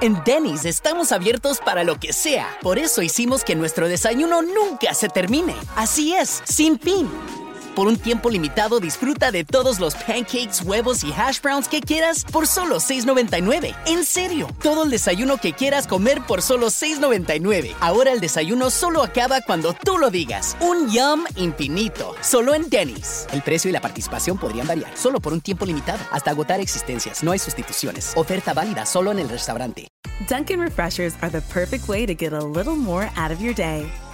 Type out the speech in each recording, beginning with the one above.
En Denny's estamos abiertos para lo que sea. Por eso hicimos que nuestro desayuno nunca se termine. Así es, sin fin. Por un tiempo limitado disfruta de todos los pancakes, huevos y hash browns que quieras por solo $6.99. En serio, todo el desayuno que quieras comer por solo $6.99. Ahora el desayuno solo acaba cuando tú lo digas. Un yum infinito. Solo en Denny's. El precio y la participación podrían variar. Solo por un tiempo limitado. Hasta agotar existencias. No hay sustituciones. Oferta válida solo en el restaurante. Dunkin' Refreshers are the perfect way to get a little more out of your day.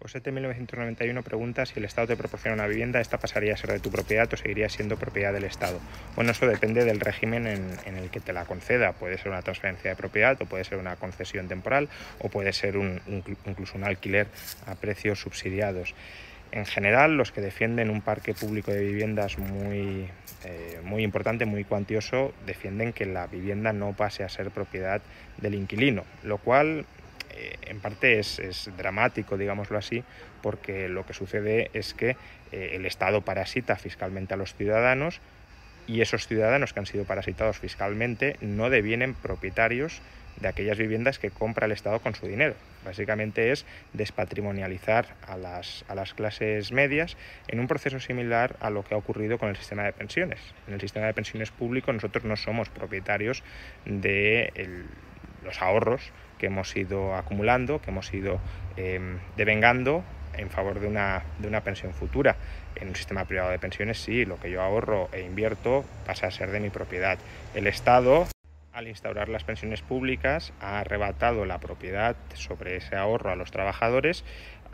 José T. 1991 pregunta si el Estado te proporciona una vivienda, ¿esta pasaría a ser de tu propiedad o seguiría siendo propiedad del Estado? Bueno, eso depende del régimen en, el que te la conceda. Puede ser una transferencia de propiedad o puede ser una concesión temporal o puede ser incluso un alquiler a precios subsidiados. En general, los que defienden un parque público de viviendas muy, eh, muy importante, muy cuantioso, defienden que la vivienda no pase a ser propiedad del inquilino, lo cual eh, en parte es, dramático, digámoslo así, porque lo que sucede es que eh, el Estado parasita fiscalmente a los ciudadanos y esos ciudadanos que han sido parasitados fiscalmente no devienen propietarios de aquellas viviendas que compra el Estado con su dinero. Básicamente es despatrimonializar a las, a las clases medias en un proceso similar a lo que ha ocurrido con el sistema de pensiones. En el sistema de pensiones público nosotros no somos propietarios de los ahorros que hemos ido acumulando, que hemos ido em, devengando en favor de una, de una pensión futura. En un sistema privado de pensiones sí, lo que yo ahorro e invierto pasa a ser de mi propiedad. El Estado, al instaurar las pensiones públicas, ha arrebatado la propiedad sobre ese ahorro a los trabajadores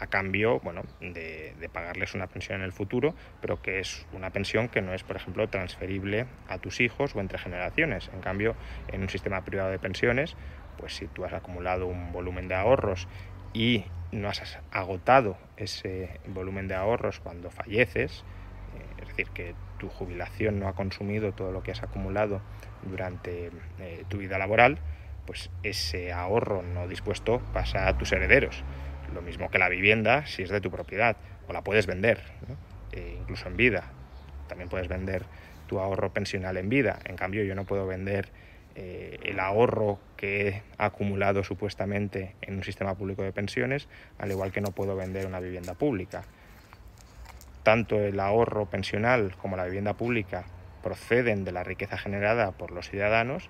a cambio bueno, de, de, pagarles una pensión en el futuro, pero que es una pensión que no es, por ejemplo, transferible a tus hijos o entre generaciones. En cambio, en un sistema privado de pensiones, pues si tú has acumulado un volumen de ahorros y no has agotado ese volumen de ahorros cuando falleces, eh, es decir, que tu jubilación no ha consumido todo lo que has acumulado durante eh, tu vida laboral, pues ese ahorro no dispuesto pasa a tus herederos. Lo mismo que la vivienda si es de tu propiedad, o la puedes vender, eh, incluso en vida. También puedes vender tu ahorro pensional en vida. En cambio, yo no puedo vender eh, el ahorro que he acumulado supuestamente en un sistema público de pensiones, al igual que no puedo vender una vivienda pública. Tanto el ahorro pensional como la vivienda pública proceden de la riqueza generada por los ciudadanos,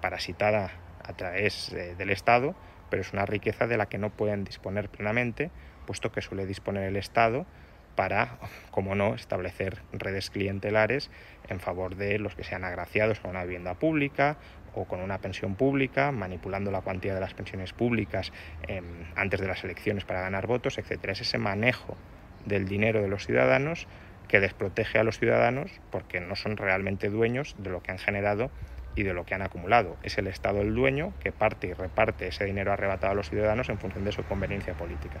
parasitada a través eh, del Estado, pero es una riqueza de la que no pueden disponer plenamente, puesto que suele disponer el Estado para, como no, establecer redes clientelares en favor de los que sean agraciados con una vivienda pública o con una pensión pública, manipulando la cuantía de las pensiones públicas em, antes de las elecciones para ganar votos, etc. Es ese manejo del dinero de los ciudadanos que desprotege a los ciudadanos porque no son realmente dueños de lo que han generado y de lo que han acumulado. Es el Estado el dueño que parte y reparte ese dinero arrebatado a los ciudadanos en función de su conveniencia política.